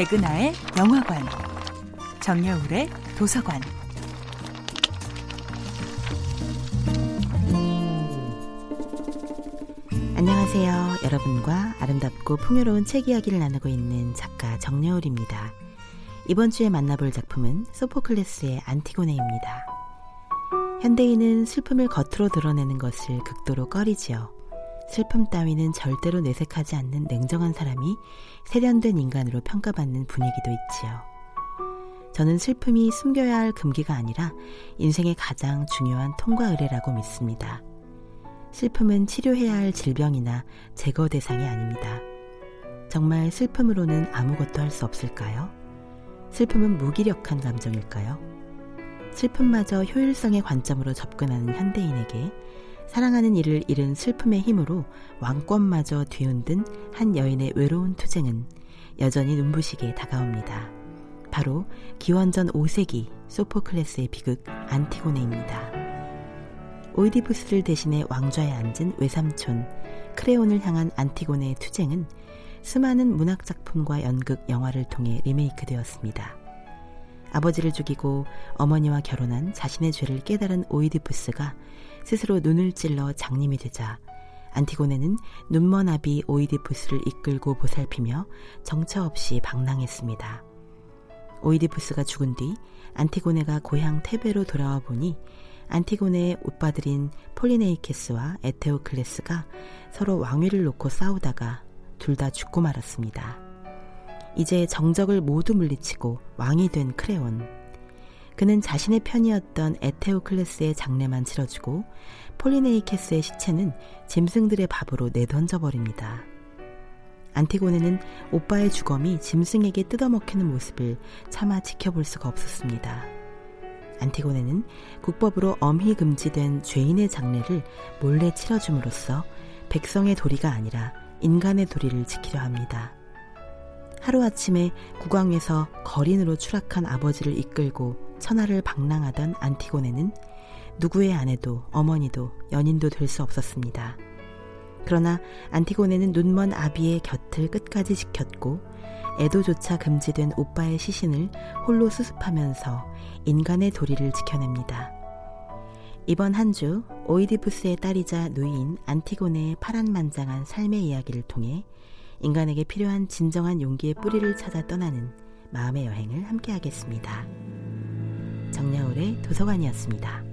백은하의 영화관, 정여울의 도서관. 안녕하세요. 여러분과 아름답고 풍요로운 책 이야기를 나누고 있는 작가 정여울입니다. 이번 주에 만나볼 작품은 소포클레스의 안티고네입니다. 현대인은 슬픔을 겉으로 드러내는 것을 극도로 꺼리지요. 슬픔 따위는 절대로 내색하지 않는 냉정한 사람이 세련된 인간으로 평가받는 분위기도 있지요. 저는 슬픔이 숨겨야 할 금기가 아니라 인생의 가장 중요한 통과 의례라고 믿습니다. 슬픔은 치료해야 할 질병이나 제거 대상이 아닙니다. 정말 슬픔으로는 아무것도 할 수 없을까요? 슬픔은 무기력한 감정일까요? 슬픔마저 효율성의 관점으로 접근하는 현대인에게 사랑하는 이를 잃은 슬픔의 힘으로 왕권마저 뒤흔든 한 여인의 외로운 투쟁은 여전히 눈부시게 다가옵니다. 바로 기원전 5세기 소포클레스의 비극 안티고네입니다. 오이디푸스를 대신해 왕좌에 앉은 외삼촌 크레온을 향한 안티고네의 투쟁은 수많은 문학작품과 연극, 영화를 통해 리메이크되었습니다. 아버지를 죽이고 어머니와 결혼한 자신의 죄를 깨달은 오이디푸스가 스스로 눈을 찔러 장님이 되자 안티고네는 눈먼 아비 오이디푸스를 이끌고 보살피며 정처 없이 방랑했습니다. 오이디푸스가 죽은 뒤 안티고네가 고향 테베로 돌아와 보니 안티고네의 오빠들인 폴리네이케스와 에테오클레스가 서로 왕위를 놓고 싸우다가 둘 다 죽고 말았습니다. 이제 정적을 모두 물리치고 왕이 된 크레온. 그는 자신의 편이었던 에테오클레스의 장례만 치러주고 폴리네이케스의 시체는 짐승들의 밥으로 내던져 버립니다. 안티고네는 오빠의 주검이 짐승에게 뜯어먹히는 모습을 차마 지켜볼 수가 없었습니다. 안티고네는 국법으로 엄히 금지된 죄인의 장례를 몰래 치러줌으로써 백성의 도리가 아니라 인간의 도리를 지키려 합니다. 하루아침에 국왕에서 거린으로 추락한 아버지를 이끌고 천하를 방랑하던 안티고네는 누구의 아내도 어머니도 연인도 될 수 없었습니다. 그러나 안티고네는 눈먼 아비의 곁을 끝까지 지켰고 애도조차 금지된 오빠의 시신을 홀로 수습하면서 인간의 도리를 지켜냅니다. 이번 한 주 오이디푸스의 딸이자 누이인 안티고네의 파란만장한 삶의 이야기를 통해 인간에게 필요한 진정한 용기의 뿌리를 찾아 떠나는 마음의 여행을 함께 하겠습니다. 정야울의 도서관이었습니다.